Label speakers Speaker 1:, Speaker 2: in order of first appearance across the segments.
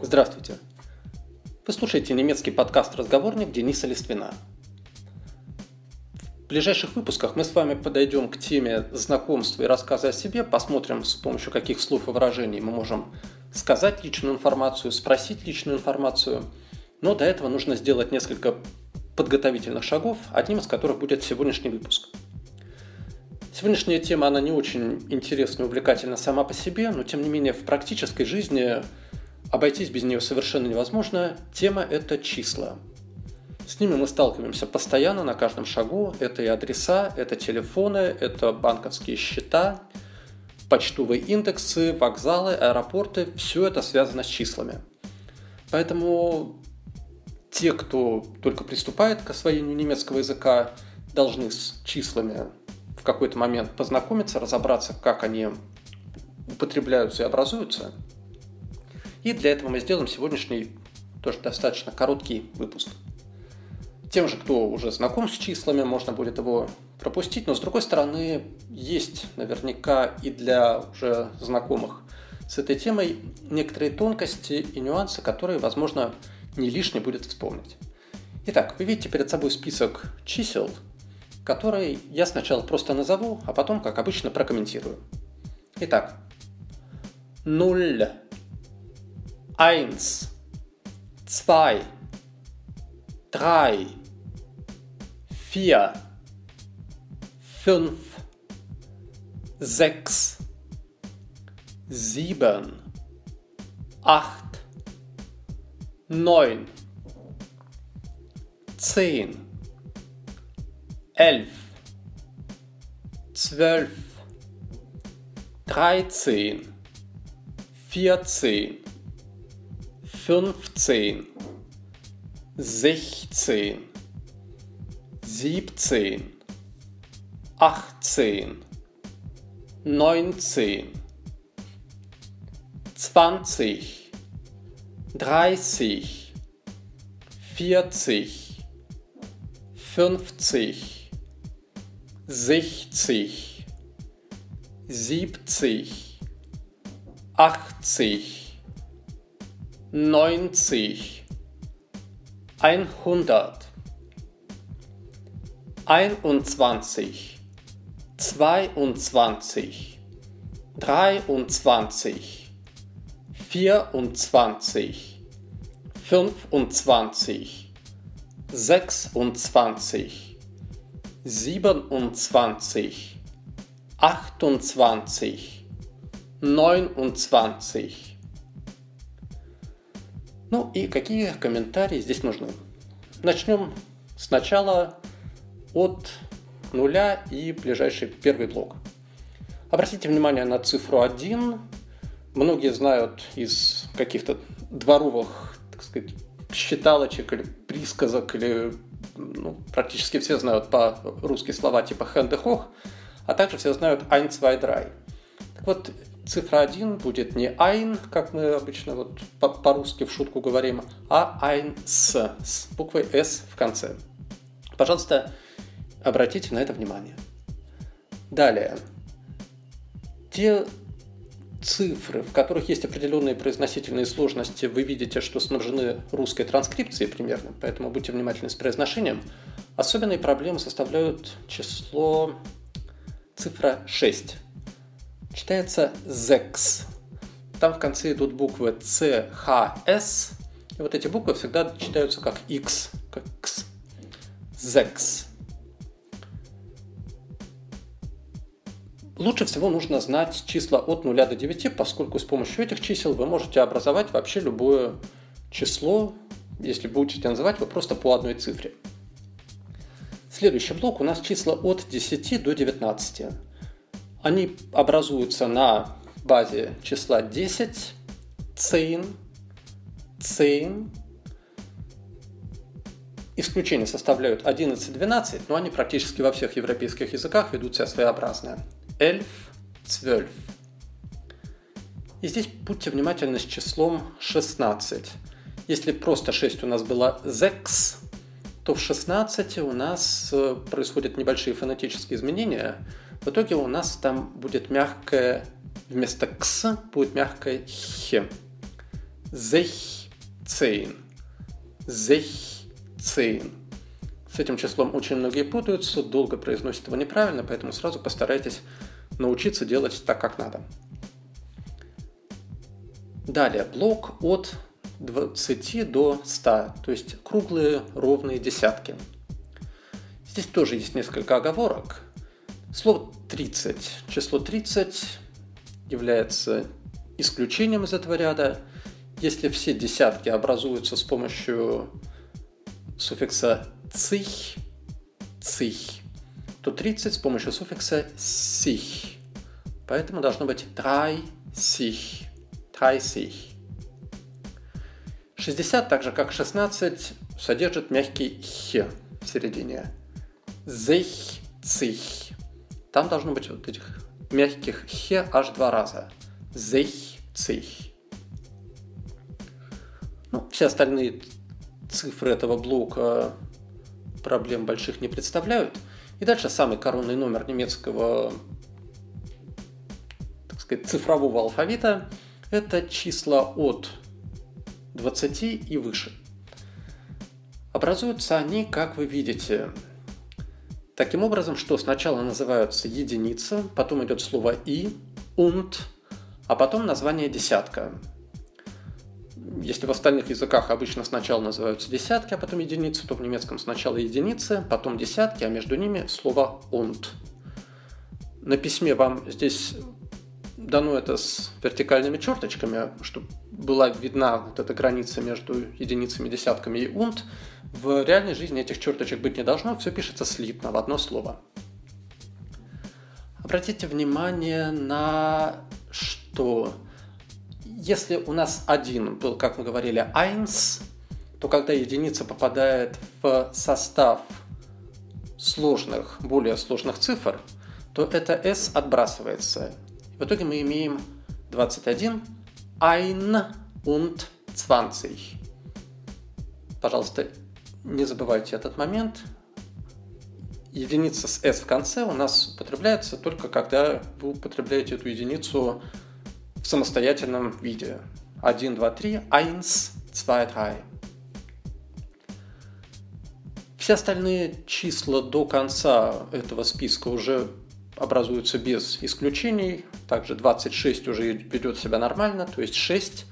Speaker 1: Здравствуйте. Вы слушаете немецкий подкаст «Разговорник» Дениса Листвина. В ближайших выпусках мы с вами подойдем к теме знакомства и рассказа о себе, посмотрим, с помощью каких слов и выражений мы можем сказать личную информацию, спросить личную информацию. Но до этого нужно сделать несколько подготовительных шагов, одним из которых будет сегодняшний выпуск. Сегодняшняя тема, она не очень интересна и увлекательна сама по себе, но тем не менее в практической жизни обойтись без нее совершенно невозможно. Тема – это числа. С ними мы сталкиваемся постоянно, на каждом шагу. Это и адреса, это телефоны, это банковские счета, почтовые индексы, вокзалы, аэропорты. Все это связано с числами. Поэтому те, кто только приступает к освоению немецкого языка, должны с числами в какой-то момент познакомиться, разобраться, как они употребляются и образуются. И для этого мы сделаем сегодняшний тоже достаточно короткий выпуск. Тем же, кто уже знаком с числами, можно будет его пропустить, но с другой стороны, есть наверняка и для уже знакомых с этой темой некоторые тонкости и нюансы, которые, возможно, не лишне будет вспомнить. Итак, вы видите перед собой список чисел, который я сначала просто назову, а потом, как обычно, прокомментирую. Итак, 0, Eins, zwei, drei, vier, fünf, sechs, sieben, acht, neun, zehn, elf, zwölf, dreizehn, vierzehn fünfzehn, sechzehn, siebzehn, achtzehn, neunzehn, zwanzig, dreißig, vierzig, fünfzig, sechzig, siebzig, achtzig neunzig, einhundert, einundzwanzig, zweiundzwanzig, dreiundzwanzig, vierundzwanzig, fünfundzwanzig, sechsundzwanzig, siebenundzwanzig, achtundzwanzig, neunundzwanzig. Ну и какие комментарии здесь нужны? Начнем сначала от нуля и ближайший первый блок. Обратите внимание на цифру 1, многие знают из каких-то дворовых, так сказать, считалочек или присказок, или ну, практически все знают по-русски слова типа «хэнде хох», а также все знают «ein, zwei, drei». Так вот, цифра 1 будет не «ein», как мы обычно вот по-русски в шутку говорим, а «ein с», с буквой «s» в конце. Пожалуйста, обратите на это внимание. Далее. Те цифры, в которых есть определенные произносительные сложности, вы видите, что снабжены русской транскрипцией примерно, поэтому будьте внимательны с произношением. Особенные проблемы составляют число цифра 6. Читается ZEX. Там в конце идут буквы C, H, S. И вот эти буквы всегда читаются как X, как X. ZEX. Лучше всего нужно знать числа от 0 до 9, поскольку с помощью этих чисел вы можете образовать вообще любое число. Если будете называть, вы просто по одной цифре. Следующий блок у нас числа от 10 до 19. Они образуются на базе числа 10, цейн, цейн. Исключения составляют 11-12, но они практически во всех европейских языках ведут себя своеобразно эльф, цвельф. И здесь будьте внимательны с числом 16. Если просто 6 у нас было зекс, то в 16 у нас э, происходят небольшие фонетические изменения. В итоге у нас там будет мягкое, вместо кс будет мягкое х. sechzehn. Sechzehn. С этим числом очень многие путаются, долго произносят его неправильно, поэтому сразу постарайтесь научиться делать так, как надо. Далее, блок от 20 до 100, то есть круглые ровные десятки. Здесь тоже есть несколько оговорок. Слово 30. Число 30 является исключением из этого ряда. Если все десятки образуются с помощью суффикса цих, цих, то 30 с помощью суффикса сих. Поэтому должно быть трай сих, трай сих. 60, так же как 16, содержит мягкий х в середине. Зих, цих. Там должно быть вот этих мягких х аж два раза. Зих, цих. Ну, все остальные цифры этого блока проблем больших не представляют. И дальше самый коронный номер немецкого так сказать, цифрового алфавита – это числа от 20 и выше. Образуются они, как вы видите, таким образом, что сначала называются единица, потом идет слово «и», «und», а потом название десятка. Если в остальных языках обычно сначала называются десятки, а потом единицы, то в немецком сначала единицы, потом десятки, а между ними слово «und». На письме вам здесь дано это с вертикальными черточками, чтобы была видна вот эта граница между единицами, десятками и «und». В реальной жизни этих черточек быть не должно, все пишется слитно в одно слово. Обратите внимание на что если у нас один был, как мы говорили, eins, то когда единица попадает в состав сложных, более сложных цифр, то это s отбрасывается. В итоге мы имеем 21, ein und 20. Пожалуйста, не забывайте этот момент. Единица с s в конце у нас употребляется только когда вы употребляете эту единицу в самостоятельном виде. 1, 2, 3, 1, 2, 3. Все остальные числа до конца этого списка уже образуются без исключений. Также 26 уже ведет себя нормально, то есть 6,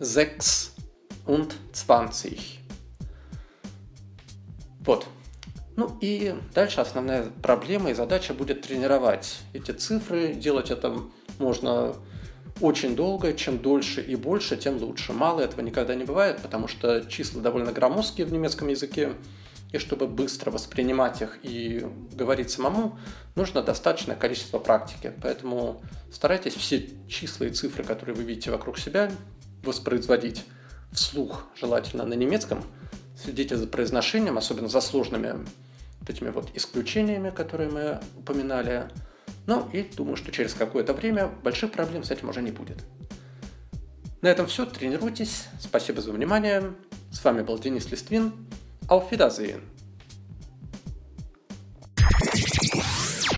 Speaker 1: 6 und 20. Вот. Ну и дальше основная проблема и задача будет тренировать эти цифры. Делать это можно очень долго, чем дольше и больше, тем лучше. Мало этого никогда не бывает, потому что числа довольно громоздкие в немецком языке, и чтобы быстро воспринимать их и говорить самому, нужно достаточное количество практики. Поэтому старайтесь все числа и цифры, которые вы видите вокруг себя, воспроизводить вслух, желательно на немецком. Следите за произношением, особенно за сложными вот этими вот исключениями, которые мы упоминали. Ну и думаю, что через какое-то время больших проблем с этим уже не будет. На этом все. Тренируйтесь. Спасибо за внимание. С вами был Денис Листвин. Auf Wiedersehen.